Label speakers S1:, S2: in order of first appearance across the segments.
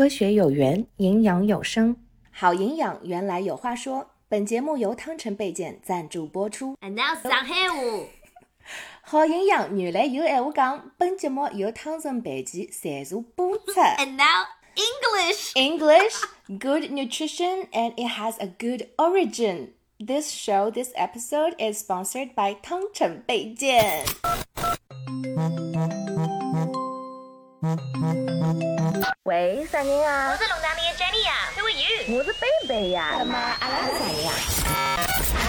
S1: 科学有缘，营养有声，好营养原来有话说。本节目由汤臣倍健赞助播出。
S2: And now 上海话。
S1: 好营养原来有闲话讲。本节目由汤臣倍健赞助播出。
S2: And now English.
S1: English, good nutrition, and it has a good origin. This show, this episode is sponsored by 汤臣倍健。喂，啥人啊？
S2: 我是龙达里的 Jenny 呀，Who are you？
S1: 我是贝贝呀。那么阿拉是啥人呀？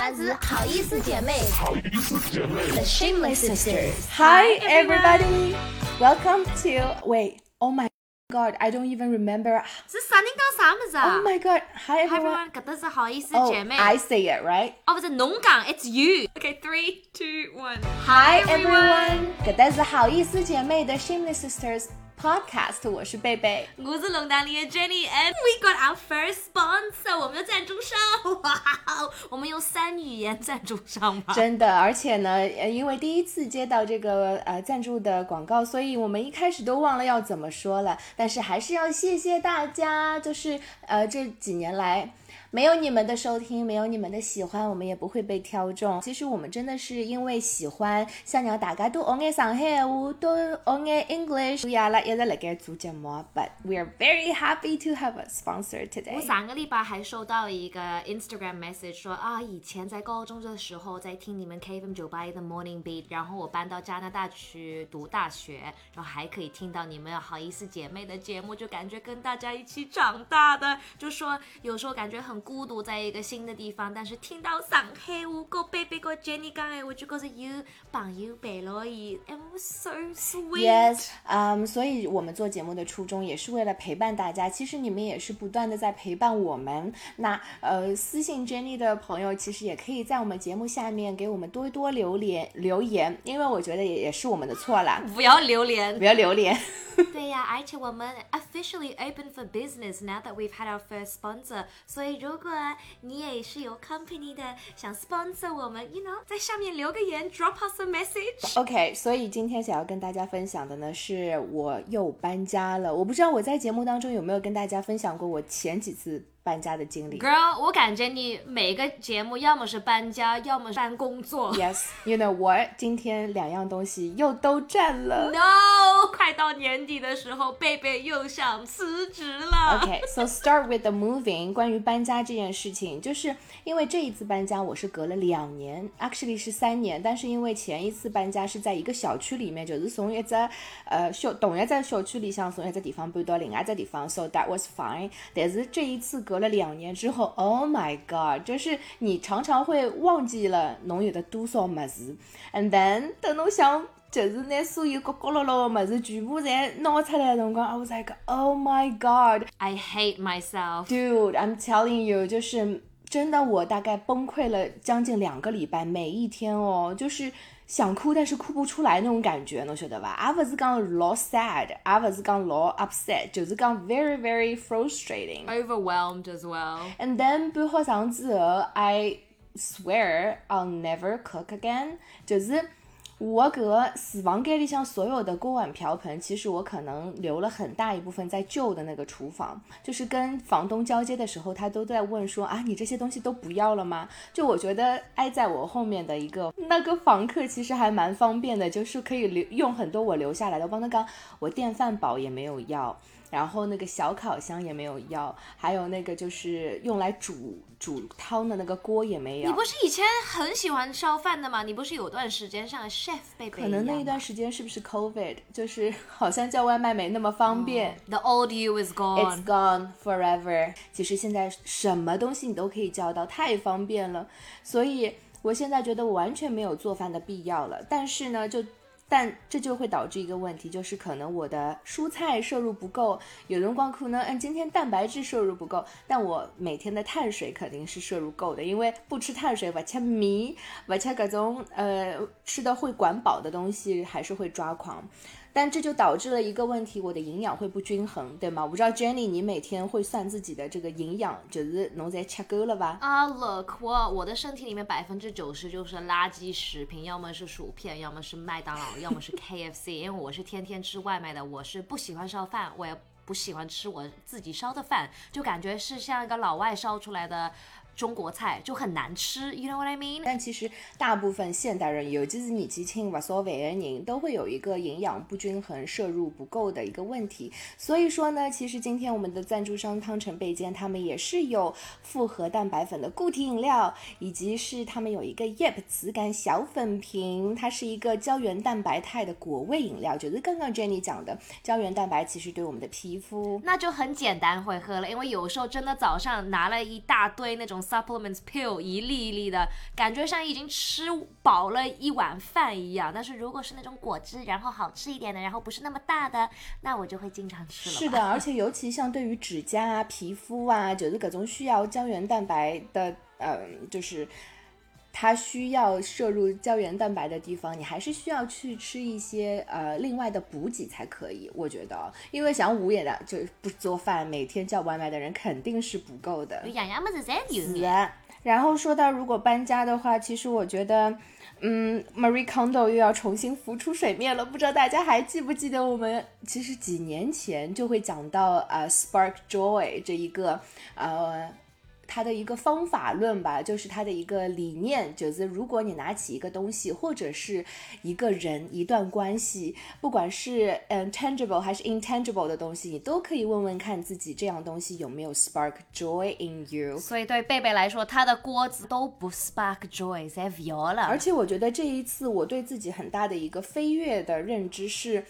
S2: 阿拉是好意思姐妹。
S1: The Shameless Sisters. Hi, everybody. Welcome to. Wait. Oh my God. I don't even remember.
S2: 是啥人讲啥么子啊
S1: Oh my God. Hi,
S2: Hi
S1: everyone.
S2: everyone，搿搭是好意思
S1: Oh,
S2: 姐妹。
S1: I say it right.
S2: 哦，不是侬讲，It's you。Okay, three, two, one.
S1: Hi, everyone. 搿搭是好意思姐妹的 Shameless Sisters Podcast. 我是贝贝。
S2: 我是龙达里的 Jenny，and we got our first sponsor，我们的赞助商，哇哦，我们用三语言赞助商吗？
S1: 真的，而且呢，呃，因为第一次接到这个呃赞助的广告，所以我们一开始都忘了要怎么说了。但是还是要谢谢大家，就是呃这几年来。没有你们的收听，没有你们的喜欢，我们也不会被挑中。其实我们真的是因为喜欢，想让大家都学眼上海话，都学眼 English，所以阿拉一直辣盖做节目。But we are very happy to have a sponsor today.
S2: 我上个礼拜还收到一个 Instagram message 说啊，以前在高中的时候在听你们 KFM 九八一的 Morning Beat，然后我搬到加拿大去读大学，然后还可以听到你们好意思姐妹的节目，就感觉跟大家一起长大的。就说有时候感觉很孤独，在一个新的地方，但是听到上海话个 baby 个 Jenny 讲的我，就觉得有朋友陪了伊，and it was so sweet。
S1: Yes，嗯、所以我们做节目的初衷也是为了陪伴大家。其实你们也是不断的在陪伴我们。那呃，私信 Jenny 的朋友，其实也可以在我们节目下面给我们多多留言留言，因为我觉得也也是我们的错啦，
S2: 不要留言
S1: 不。要留言。
S2: 对呀，而且我们 officially open for business now that we've had our first sponsor。所以如如果你也是有 company 的想 sponsor 我们，you know，在下面留个言，drop us a message。
S1: OK，所以今天想要跟大家分享的呢，是我又搬家了。我不知道我在节目当中有没有跟大家分享过我前几次搬家的经历。
S2: Girl，我感觉你每个节目要么是搬家，要么是搬工作。
S1: Yes，you know 我今天两样东西又都占了。
S2: No，快到年底的时候，贝贝又想辞职了。
S1: OK，so、start with the moving。关于搬家这件事情，就是因为这一次搬家我是隔了两年，actually 是三年，但是因为前一次搬家是在一个小区里面，就是从一只呃小同一在小区里向从一只地方搬到另外一个地方，so that was fine。但是这一次隔了两年之后，Oh my god，就是你常常会忘记了侬有的多少么子，and then 等侬想。就是拿所有角角落落的么子全部侪拿出来的辰光，I was like, oh my god,
S2: I hate myself。
S1: dude, I'm telling you，就是真的，我大概崩溃了将近两个礼拜，每一天哦，就是想哭，但是哭不出来那种感觉，侬晓得伐？也勿是讲老 sad，也勿是讲老 upset，就是讲 very very frustrating。
S2: Overwhelmed as well。
S1: And then 搬好床之后，I swear I'll never cook again。就是我搿个厨房间里向所有的锅碗瓢盆，其实我可能留了很大一部分在旧的那个厨房。就是跟房东交接的时候，他都在问说啊，你这些东西都不要了吗？就我觉得挨在我后面的一个那个房客其实还蛮方便的，就是可以留用很多我留下来的。我帮他讲，我电饭煲也没有要。然后那个小烤箱也没有要，还有那个就是用来煮煮汤的那个锅也没有。
S2: 你不是以前很喜欢烧饭的吗？你不是有段时间像 chef 贝贝
S1: 可能那一段时间是不是 COVID，就是 好像叫外卖没那么方便。
S2: The old you is gone
S1: It's。
S2: gone
S1: forever。其实现在什么东西你都可以叫到，太方便了。所以我现在觉得我完全没有做饭的必要了。但是呢，就但这就会导致一个问题，就是可能我的蔬菜摄入不够，有人光可能嗯今天蛋白质摄入不够，但我每天的碳水肯定是摄入够的，因为不吃碳水，不吃米，不吃各种呃吃的会管饱的东西，还是会抓狂。但这就导致了一个问题，我的营养会不均衡，对吗？我不知道 Jenny，你每天会算自己的这个营养，就是侬在吃够了吧？
S2: 啊、l o o k 我我的身体里面百分之九十就是垃圾食品，要么是薯片，要么是麦当劳，要么是 KFC。因为我是天天吃外卖的，我是不喜欢烧饭，我也不喜欢吃我自己烧的饭，就感觉是像一个老外烧出来的。中国菜就很难吃，You know what I mean？
S1: 但其实大部分现代人，尤其是年纪轻、不少肥的人，都会有一个营养不均衡、摄入不够的一个问题。所以说呢，其实今天我们的赞助商汤臣倍健，他们也是有复合蛋白粉的固体饮料，以及是他们有一个 Yep 磁感小粉瓶，它是一个胶原蛋白肽的果味饮料。就是刚刚 Jenny 讲的，胶原蛋白其实对我们的皮肤
S2: 那就很简单会喝了，因为有时候真的早上拿了一大堆那种。Supplements pill 一粒一粒的感觉像已经吃饱了一碗饭一样，但是如果是那种果汁，然后好吃一点的，然后不是那么大的，那我就会经常吃了。
S1: 是的，而且尤其像对于指甲啊、皮肤啊，就是各种需要胶原蛋白的，呃，就是。它需要摄入胶原蛋白的地方，你还是需要去吃一些呃另外的补给才可以。我觉得，因为想五也的就不做饭，每天叫外卖的人肯定是不够的。
S2: 样样么子在有
S1: 是。然后说到如果搬家的话，其实我觉得，嗯，Marie Kondo 又要重新浮出水面了。不知道大家还记不记得我们其实几年前就会讲到呃 Spark Joy 这一个呃。他的一个方法论吧，就是他的一个理念，就是如果你拿起一个东西，或者是一个人、一段关系，不管是嗯 tangible 还是 intangible 的东西，你都可以问问看自己，这样东西有没有 spark joy in you。
S2: 所以对贝贝来说，他的锅子都不 spark joy，在 viola。
S1: 而且我觉得这一次我对自己很大的一个飞跃的认知是。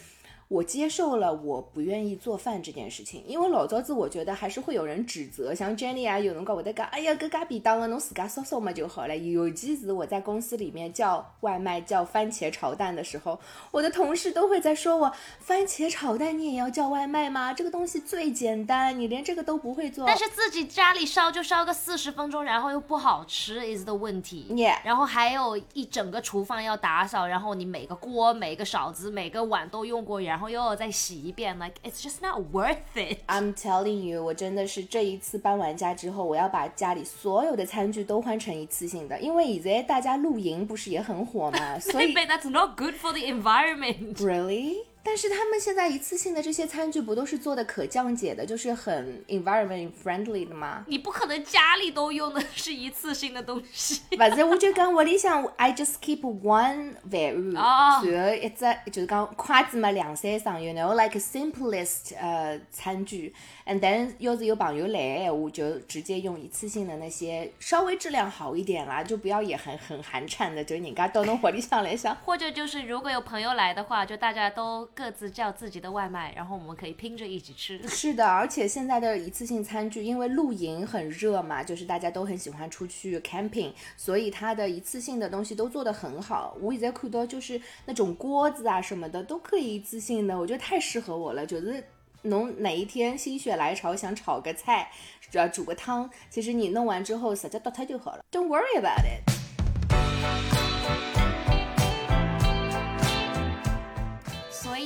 S1: 我接受了我不愿意做饭这件事情，因为老早子我觉得还是会有人指责，像 Jenny 啊，有人跟我在讲，哎呀，搿咖便当啊，侬自家烧烧嘛就好了。尤其是我在公司里面叫外卖叫番茄炒蛋的时候，我的同事都会在说我番茄炒蛋你也要叫外卖吗？这个东西最简单，你连这个都不会做。
S2: 但是自己家里烧就烧个四十分钟，然后又不好吃，is the 问题。
S1: Yeah，
S2: 然后还有一整个厨房要打扫，然后你每个锅、每个勺子、每个碗都用过，然后。然后又要再洗一遍，like it's just not worth it.
S1: I'm telling you，我真的是这一次搬完家之后，我要把家里所有的餐具都换成一次性的，因为以前大家露营不是也很火嘛，所以
S2: that's not good for the environment.
S1: Really? 但是他们现在一次性的这些餐具不都是做的可降解的，就是很 environment friendly 的吗？
S2: 你不可能家里都用的是一次性的东西。
S1: 不是，我就讲我里向 I just keep one 饭碗，然后一只就是讲筷子嘛，两三双，you know like simplest 呃餐具。And then 要是有朋友来，我就直接用一次性的那些稍微质量好一点啦，就不要也很很寒碜的，就人家到侬火里向来上。
S2: 或者就是如果有朋友来的话，就大家都。各自叫自己的外卖，然后我们可以拼着一起吃。
S1: 是的，而且现在的一次性餐具，因为露营很热嘛，就是大家都很喜欢出去 camping，所以它的一次性的东西都做得很好。我也在看到，就是那种锅子啊什么的都可以一次性的，我觉得太适合我了。就是侬哪一天心血来潮想炒个菜，主要煮个汤，其实你弄完之后直接倒它就好了。Don't worry about it。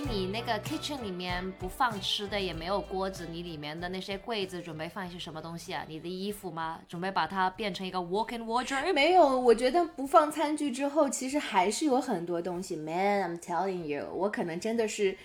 S2: 你那个 kitchen 里面不放吃的，也没有锅子，你里面的那些柜子准备放一些什么东西啊？你的衣服吗？准备把它变成一个 walk-in wardrobe？
S1: 没有，我觉得不放餐具之后，其实还是有很多东西。Man，I'm telling you，我可能真的是。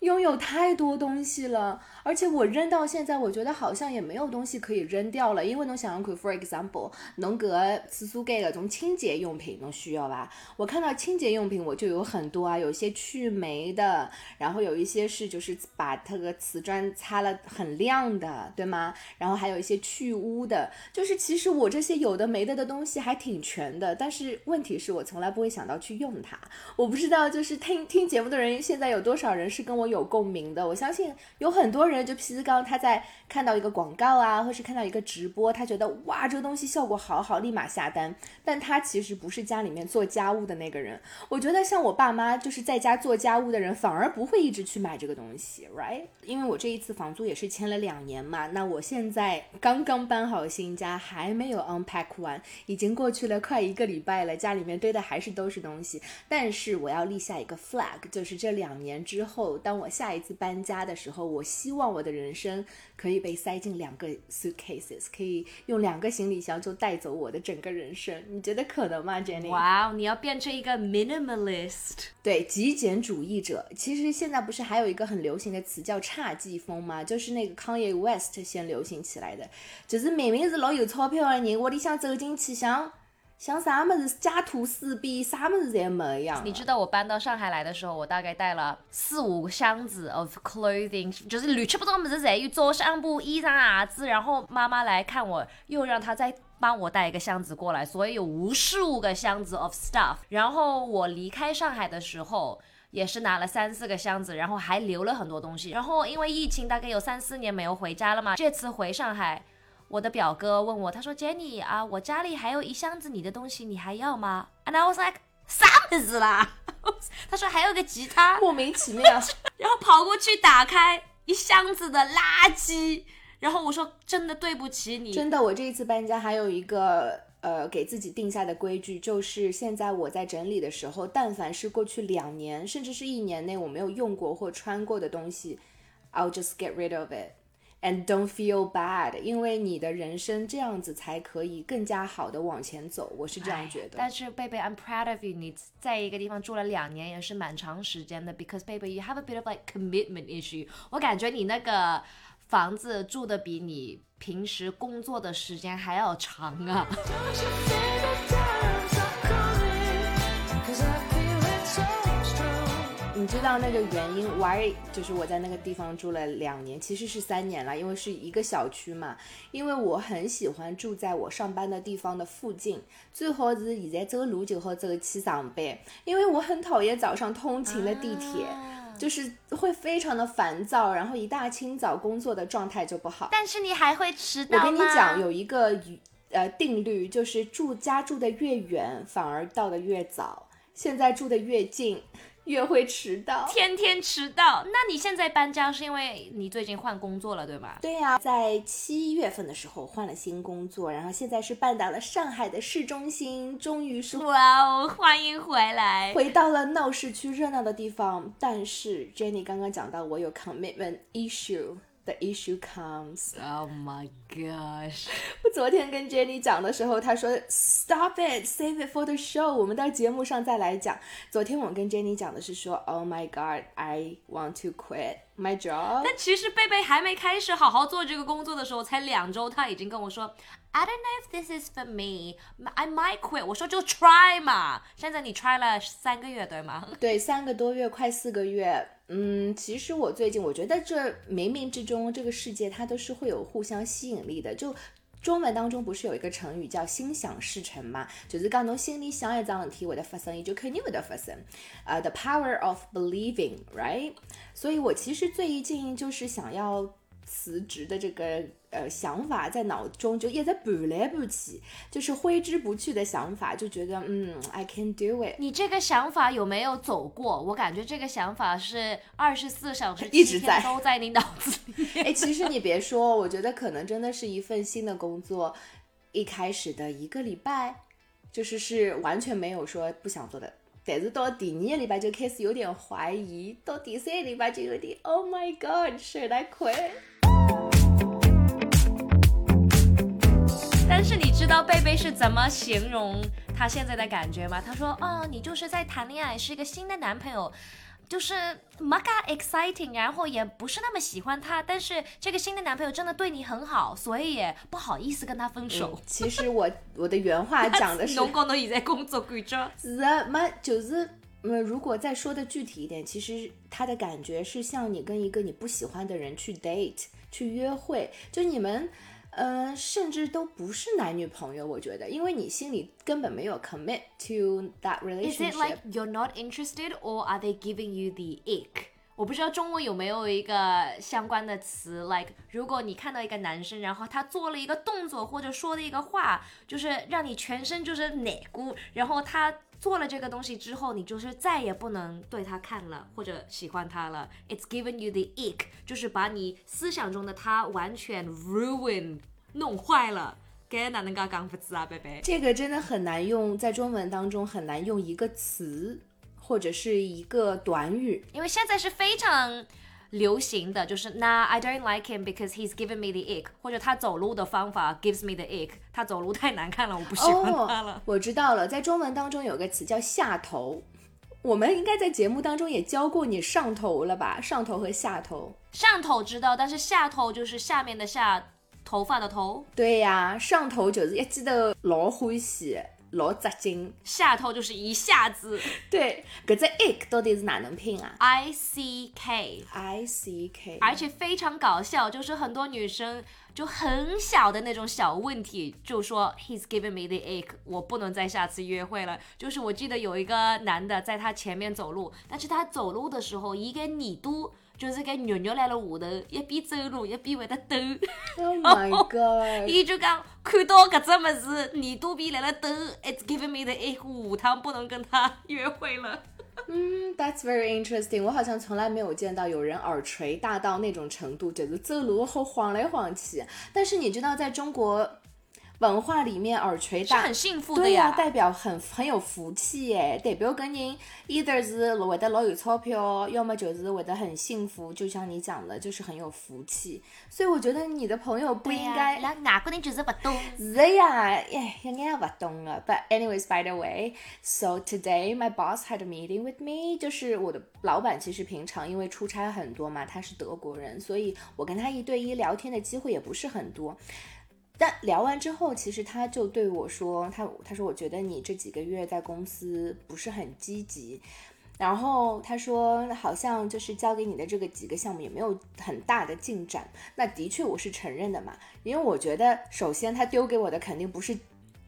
S1: 拥有太多东西了，而且我扔到现在，我觉得好像也没有东西可以扔掉了。因为侬想想看，for example，侬搿厕所间搿种清洁用品，侬需要吧？我看到清洁用品我就有很多啊，有些去霉的，然后有一些是就是把它个瓷砖擦了很亮的，对吗？然后还有一些去污的，就是其实我这些有的没的的东西还挺全的，但是问题是我从来不会想到去用它。我不知道就是听听节目的人现在有多少人是跟我。有共鸣的，我相信有很多人，就皮子刚他在看到一个广告啊，或是看到一个直播，他觉得哇，这个东西效果好好，立马下单。但他其实不是家里面做家务的那个人。我觉得像我爸妈就是在家做家务的人，反而不会一直去买这个东西，right？因为我这一次房租也是签了两年嘛，那我现在刚刚搬好新家，还没有 unpack 完，已经过去了快一个礼拜了，家里面堆的还是都是东西。但是我要立下一个 flag，就是这两年之后，当当我下一次搬家的时候，我希望我的人生可以被塞进两个 suitcases，可以用两个行李箱就带走我的整个人生。你觉得可能吗，Jenny？
S2: 哇哦，你要变成一个 minimalist。
S1: 对，极简主义者。其实现在不是还有一个很流行的词叫侘寂风吗？就是那个 Kanye West 先流行起来的，就是明明是老有钞票的人，我里想走进去像。像啥么子家徒四壁，啥么子侪没一样。
S2: 你知道我搬到上海来的时候，我大概带了四五个箱子 of clothing，就是乱七八糟么子侪有，照相布、衣裳、鞋子。然后妈妈来看我，又让她再帮我带一个箱子过来，所以有无数个箱子 of stuff。然后我离开上海的时候，也是拿了三四个箱子，然后还留了很多东西。然后因为疫情，大概有三四年没有回家了嘛，这次回上海。我的表哥问我，他说：“Jenny 啊，我家里还有一箱子你的东西，你还要吗？”And I was like，啥意思啦？他说还有个吉他，
S1: 莫名其妙，
S2: 然后跑过去打开一箱子的垃圾，然后我说：“真的对不起你。”
S1: 真的，我这一次搬家还有一个呃给自己定下的规矩，就是现在我在整理的时候，但凡是过去两年甚至是一年内我没有用过或穿过的东西，I'll just get rid of it。And don't feel bad，因为你的人生这样子才可以更加好的往前走，我是这样觉得。
S2: 但是贝贝，I'm proud of you，你在一个地方住了两年也是蛮长时间的，because baby you have a bit of like commitment issue。我感觉你那个房子住的比你平时工作的时间还要长啊。
S1: 你知道那个原因？Why？就是我在那个地方住了两年，其实是三年了，因为是一个小区嘛。因为我很喜欢住在我上班的地方的附近，最好是现在走路就好走去上班。因为我很讨厌早上通勤的地铁，就是会非常的烦躁，然后一大清早工作的状态就不好。
S2: 但是你还会迟到
S1: 我跟你讲，有一个呃定律，就是住家住的越远，反而到的越早。现在住的越近。越会迟到，
S2: 天天迟到。那你现在搬家是因为你最近换工作了，对吧？
S1: 对呀，在七月份的时候换了新工作，然后现在是搬到了上海的市中心，终于是
S2: 哇哦，欢迎回来，
S1: 回到了闹市区热闹的地方。但是 Jenny 刚刚讲到我有 commitment issue。The issue comes.
S2: Oh my gosh!
S1: 我昨天跟 Jenny 讲的时候，她说 Stop it, save it for the show. 我们到节目上再来讲。昨天我跟 Jenny 讲的是说，Oh my God, I want to quit my job.
S2: 但其实贝贝还没开始好好做这个工作的时候，才两周，他已经跟我说，I don't know if this is for me. I might quit. 我说就 try 嘛。现在你 try 了三个月，对吗？
S1: 对，三个多月，快四个月。 嗯，其实我最近我觉得这冥冥之中，这个世界它都是会有互相吸引力的。就中文当中不是有一个成语叫心想事成嘛？就是讲侬心里想一桩事体会得发生，也就肯定会得发生。呃，the power of believing，right？所以我其实最近就是想要。辞职的这个呃想法在脑中就一直搬来搬去，就是挥之不去的想法，就觉得嗯，I can do it。
S2: 你这个想法有没有走过？我感觉这个想法是二十四小时
S1: 一直在
S2: 都在你脑子里。
S1: 哎，其实你别说，我觉得可能真的是一份新的工作，一开始的一个礼拜，就是是完全没有说不想做的。但是到第二个礼拜就开始有点怀疑，到第三个礼拜就有点 Oh my God，should I quit？
S2: 但是你知道贝贝是怎么形容他现在的感觉吗？他说：“哦，你就是在谈恋爱，是一个新的男朋友，就是 mega exciting，然后也不是那么喜欢他，但是这个新的男朋友真的对你很好，所以也不好意思跟他分手。”
S1: 其实我我的原话讲的是，
S2: 侬讲侬现在工作感觉
S1: 是啊，嘛就是，嗯，如果再说的具体一点，其实他的感觉是像你跟一个你不喜欢的人去 date 去约会，就你们。呃，甚至都不是男女朋友，我觉得，因为你心里根本没有 commit to that relationship。
S2: Is it like you're not interested, or are they giving you the ick？我不知道中文有没有一个相关的词，like 如果你看到一个男生，然后他做了一个动作或者说了一个话，就是让你全身就是奶咕，然后他。做了这个东西之后，你就是再也不能对他看了或者喜欢他了。It's given you the ick，就是把你思想中的他完全 ruin 弄坏了。该哪能讲不字啊，贝贝？
S1: 这个真的很难用，在中文当中很难用一个词。或者是一个短语。
S2: 因为现在是非常流行的，就是那 I don't like him because he's given me the ick，或者他走路的方法 gives me the ick，他走路太难看了，我不喜欢他了。
S1: 哦，我知道了，在中文当中有个词叫下头，我们应该在节目当中也教过你上头了吧？上头和下头。
S2: 上头知道，但是下头就是下面的下，头发的头。
S1: 对呀，上头就是一记头老欢喜、老扎劲。
S2: 下头就是一下子。
S1: 对，搿只 ick 到底是哪能拼啊
S2: ？I C K。
S1: I C K。
S2: 而且非常搞笑，就是很多女生就很小的那种小问题，就说 He's giving me the ick，我不能再下次约会了。就是我记得有一个男的在他前面走路，但是他走路的时候，一个耳朵就是个肉肉来了下头，一边走路一边会得抖。
S1: Oh my god！
S2: 伊就讲看到搿只物事，耳朵边来了抖，It's giving me the ick，下趟不能跟他约会了。
S1: 嗯，That's very interesting。我好像从来没有见到有人耳垂大到那种程度，就是走路后晃来晃去。但是你知道，在中国文化里面，耳垂大
S2: 是很幸福的
S1: 对呀、
S2: 呀
S1: 代表很很有福气耶，代表跟人 either 是会得老有钞票，要么就是会得很幸福。就像你讲的，就是很有福气。所以我觉得你的朋友不应该。
S2: 那外国人就是不懂。
S1: 是的呀，哎，一眼也不懂了。But anyways, by the way, so today my boss had a meeting with me，就是我的老板其实平常因为出差很多嘛，他是德国人，所以我跟他一对一聊天的机会也不是很多。但聊完之后，其实他就对我说，他他说我觉得你这几个月在公司不是很积极，然后他说好像就是交给你的这个几个项目也没有很大的进展。那的确我是承认的嘛，因为我觉得首先他丢给我的肯定不是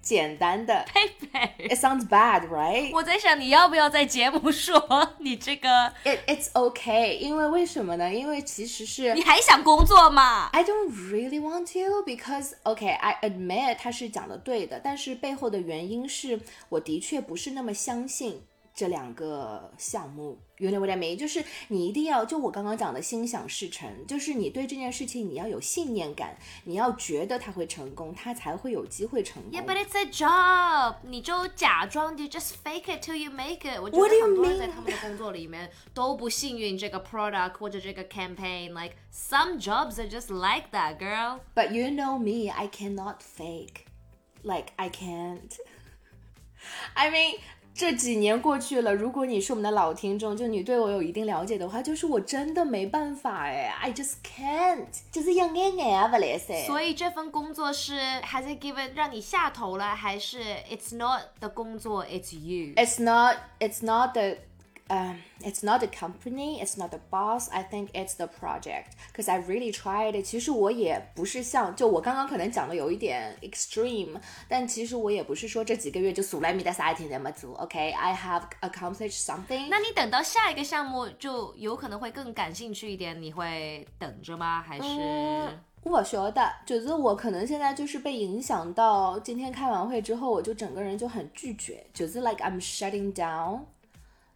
S1: 简单的
S2: 佩佩。
S1: ，It sounds bad, right?
S2: 我在想你要不要在节目说你这个
S1: ，It it's okay，因为为什么呢？因为其实是
S2: 你还想工作吗
S1: ？I don't really want to because okay, I admit 他是讲的对的，但是背后的原因是我的确不是那么相信这两个项目。原来我在没，就是你一定要就我刚刚讲的心想事成，就是你对这件事情你要有信念感，你要觉得它会成功，它才会有机会成功。
S2: Yeah, but it's a job. 你就假装，you just fake it till you make it. 我觉
S1: What do
S2: 得
S1: you
S2: 很多人在
S1: mean?
S2: 他们的工作里面都不幸运这个 product 或者这个 campaign. Like some jobs are just like that, girl.
S1: But you know me, I cannot fake. Like I can't. I mean. 这几年过去了，如果你是我们的老听众，就你对我有一定了解的话，就是我真的没办法哎，I just can't，就是一眼眼啊不来噻。
S2: 所以这份工作是 has it given 让你下头了，还是 it's not 的工作，it's
S1: you？It's not. It's not the. Um, it's not the company. It's not the boss. I think it's the project. Cause I really tried. 其实我也不是像就我刚刚可能讲的有一点 extreme，但其实我也不是说这几个月就数来米的啥一天那么做。OK，I、have accomplished something.
S2: 那你等到下一个项目就有可能会更感兴趣一点，你会等着吗？还是？
S1: 嗯我晓得，就是我可能现在就是被影响到，今天开完会之后，我就整个人就很拒绝，就是 like I'm shutting down。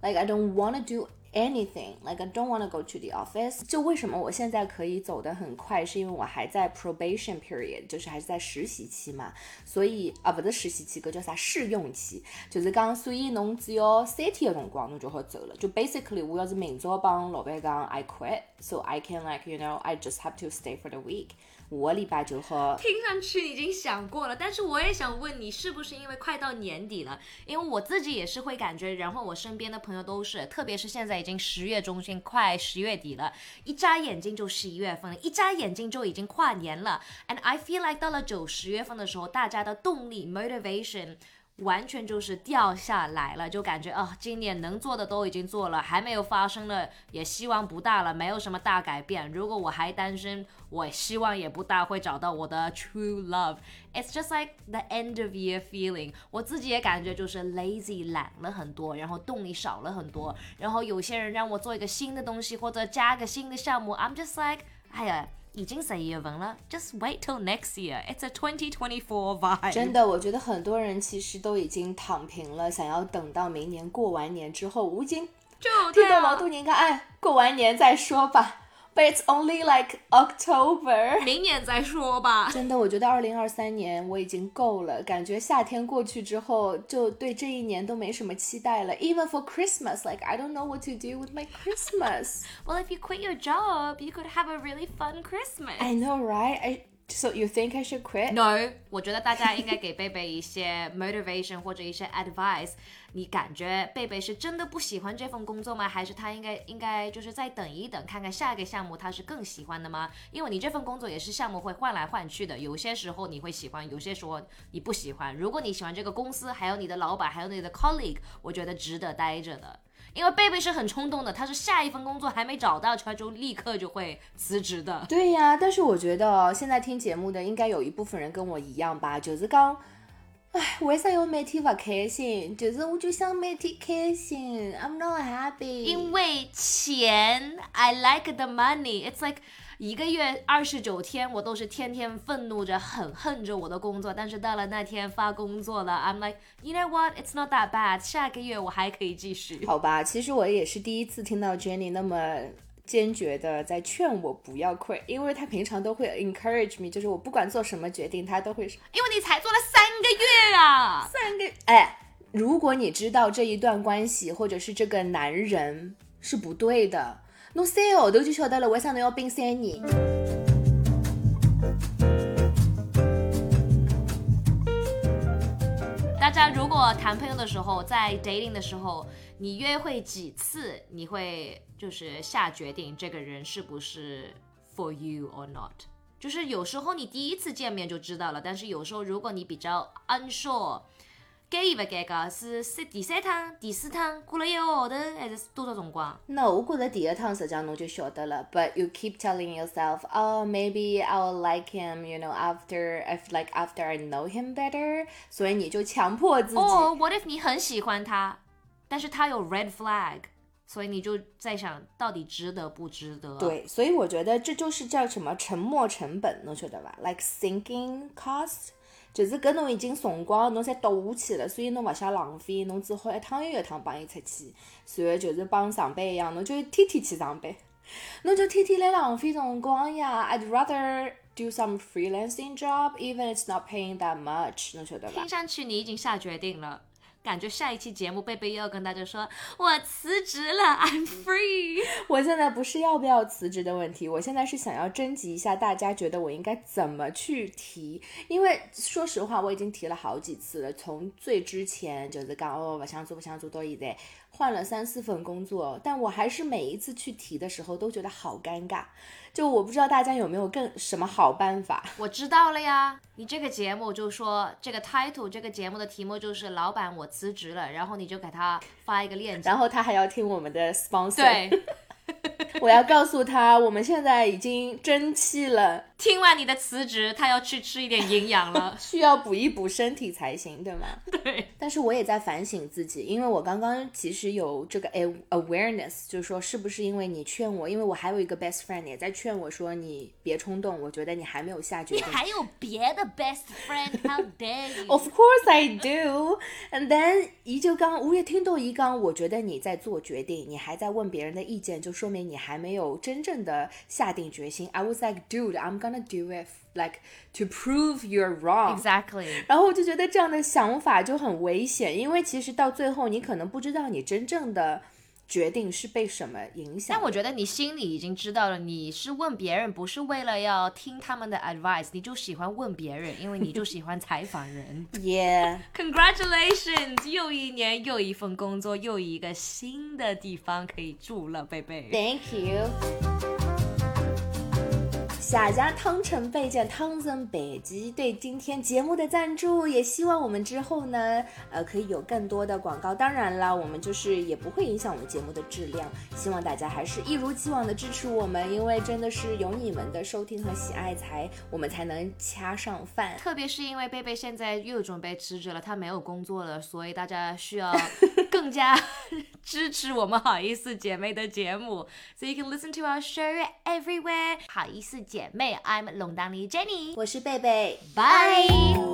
S1: Like I don't want to do anything. Like I don't want to go to the office. 就为什么我现在可以走得很快，是因为我还在 probation period，就是还是在实习期嘛。所以啊，不是实习期，搿叫啥试用期？就是讲，所以侬只要三天的辰光，侬就好走了。就 basically，我要是明朝帮老板讲 I quit，so I can like you know I just have to stay for the week。我礼拜就好。
S2: 听上去已经想过了，但是我也想问你，是不是因为快到年底了？因为我自己也是会感觉，然后我身边的朋友都是，特别是现在已经十月中旬，快十月底了，一眨眼睛就十一月份了，一眨眼睛就已经跨年了。And I feel like 到了九十月份的时候，大家的动力 motivation。完全就是掉下来了，就感觉啊、今年能做的都已经做了，还没有发生的也希望不大了，没有什么大改变。如果我还单身，我希望也不大会找到我的 true love。It's just like the end of year feeling。我自己也感觉就是 lazy 懒了很多，然后动力少了很多。然后有些人让我做一个新的东西或者加个新的项目，I'm just like，哎呀。已经十一月份了，just wait till next year. It's a 2024 vibe.
S1: 真的，我觉得很多人其实都已经躺平了，想要等到明年过完年之后。我已经
S2: 就
S1: 听到老多人讲，哎，过完年再说吧。But it's only like October。
S2: 明年再说吧。
S1: 真的，我觉得二零二三年我已经够了，感觉夏天过去之后，就对这一年都没什么期待了。Even for Christmas, like I don't know what to do with my Christmas.
S2: Well, if you quit your job, you could have a really fun Christmas.
S1: I know, right? I so you think I should quit?
S2: No，我觉得大家应该给贝贝一些 motivation 或者一些 advice。你感觉贝贝是真的不喜欢这份工作吗？还是他应该应该就是再等一等，看看下一个项目他是更喜欢的吗？因为你这份工作也是项目会换来换去的，有些时候你会喜欢，有些时候你不喜欢。如果你喜欢这个公司，还有你的老板，还有你的 colleague，我觉得值得待着的。因为贝贝是很冲动的，他是下一份工作还没找到，他就立刻就会辞职的。
S1: 对呀，但是我觉得现在听节目的应该有一部分人跟我一样吧，就是讲，唉，为啥要每天不开心？就是我就想每天开心，I'm not happy。
S2: 因为钱，I like the money. It's like 一个月二十九天，我都是天天愤怒着、很恨着我的工作。但是到了那天发工作了，I'm like, you know what? It's not that bad. 下个月我还可以继续。
S1: 好吧，其实我也是第一次听到 Jenny 那么坚决的在劝我不要 quit，因为她平常都会 encourage me，就是我不管做什么决定，她都会说
S2: 因为你才做了三个月啊。
S1: 三个哎，如果你知道这一段关系或者是这个男人是不对的，侬三个号头就晓得了，为啥侬要冰三年？
S2: 大家如果谈朋友的时候，在 dating 的时候，你约会几次，你会就是下决定这个人是不是 for you or not。就是有时候你第一次见面就知道了，但是有时候如果你比较 unsure，介意不介个是三第三趟、第四趟过了一个号头，还是多少辰光？
S1: 那我觉得第一趟实际上侬就晓得了，but you keep telling yourself, oh maybe I will like him, you know, after if like after I know him better，所以你就强迫自己。
S2: 哦、w h a t if 你很喜欢他，但是他有 red flag，所以你就在想到底值得不值得？，
S1: 对，所以我觉得这就是叫什么沉没成本，侬晓得吧？Like sinking cost，就是搿侬已经辰光侬侪赌下去了，所以侬勿想浪费，侬只好一趟又一趟帮伊出去，然后就是帮上班一样，侬就天天去上班，侬就天天来浪费辰光呀。I'd rather do some freelancing job, even it's not paying that much，侬晓得伐
S2: 听？上去你已经下决定了。感觉下一期节目贝贝又要跟大家说，我辞职了，I'm free。
S1: 我现在不是要不要辞职的问题，我现在是想要征集一下大家觉得我应该怎么去提，因为说实话我已经提了好几次了，从最之前就是讲哦不想做不想做到现在换了三四份工作，但我还是每一次去提的时候都觉得好尴尬，就我不知道大家有没有更什么好办法。
S2: 我知道了呀，你这个节目就说这个 title，这个节目的题目就是老板我辞职了，然后你就给他发一个链接。
S1: 然后他还要听我们的 sponsor，
S2: 对，
S1: 我要告诉他我们现在已经争气了，
S2: 听完你的辞职，他要去吃一点营养了。
S1: 需要补一补身体才行，对吗？
S2: 对，
S1: 但是我也在反省自己，因为我刚刚其实有这个 awareness，就是说是不是因为你劝我，因为我还有一个 best friend 也在劝我说你别冲动，我觉得你还没有下决定。
S2: 你还有别的 best friend？How dare
S1: you？Of course I do. And then 姨就刚，我也听到一刚，我觉得你在做决定，你还在问别人的意见，就说明你还没有真正的下定决心。I was like, dude, I'm gonna do it, like to prove you're wrong.
S2: Exactly。
S1: 然后我就觉得这样的想法就很危险，因为其实到最后你可能不知道你真正的决定是被什么影响。
S2: 但我觉得你心里已经知道了，你是问别人，不是为了要听他们的 advice，你就喜欢问别人，因为你就喜欢采访人。Yeah，Congratulations，又一年又一份工作，又一个新的地方可以住了，贝贝。
S1: Thank you。谢谢汤臣倍健、汤森北极对今天节目的赞助，也希望我们之后呢，呃，可以有更多的广告。当然啦，我们就是也不会影响我们节目的质量，希望大家还是一如既往的支持我们，因为真的是有你们的收听和喜爱才，我们才能掐上饭。
S2: 特别是因为贝贝现在又准备辞职了，他没有工作了，所以大家需要更加支持我们好意思姐妹的节目。So you can listen to our show everywhere。好意思姐妹，I'm 龙当妮 Jenny。
S1: 我是贝贝，
S2: 拜。